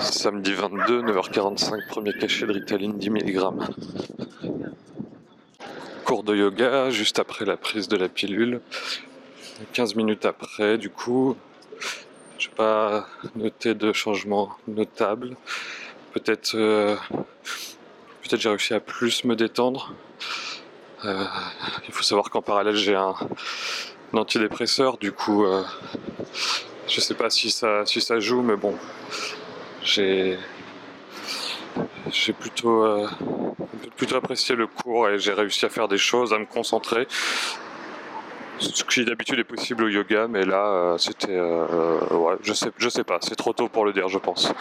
Samedi 22, 9h45, premier cachet de Ritaline 10 mg. Cours de yoga juste après la prise de la pilule. 15 minutes après, du coup, je n'ai pas noté de changement notable. Peut-être euh, peut-être j'ai réussi à plus me détendre. Euh, il faut savoir qu'en parallèle j'ai un, antidépresseur, du coup euh, je sais pas si ça, si ça joue, mais bon, j'ai j'ai plutôt, euh, plutôt apprécié le cours et j'ai réussi à faire des choses, à me concentrer. Ce qui d'habitude est possible au yoga, mais là euh, c'était. Euh, ouais, je sais, je sais pas, c'est trop tôt pour le dire, je pense.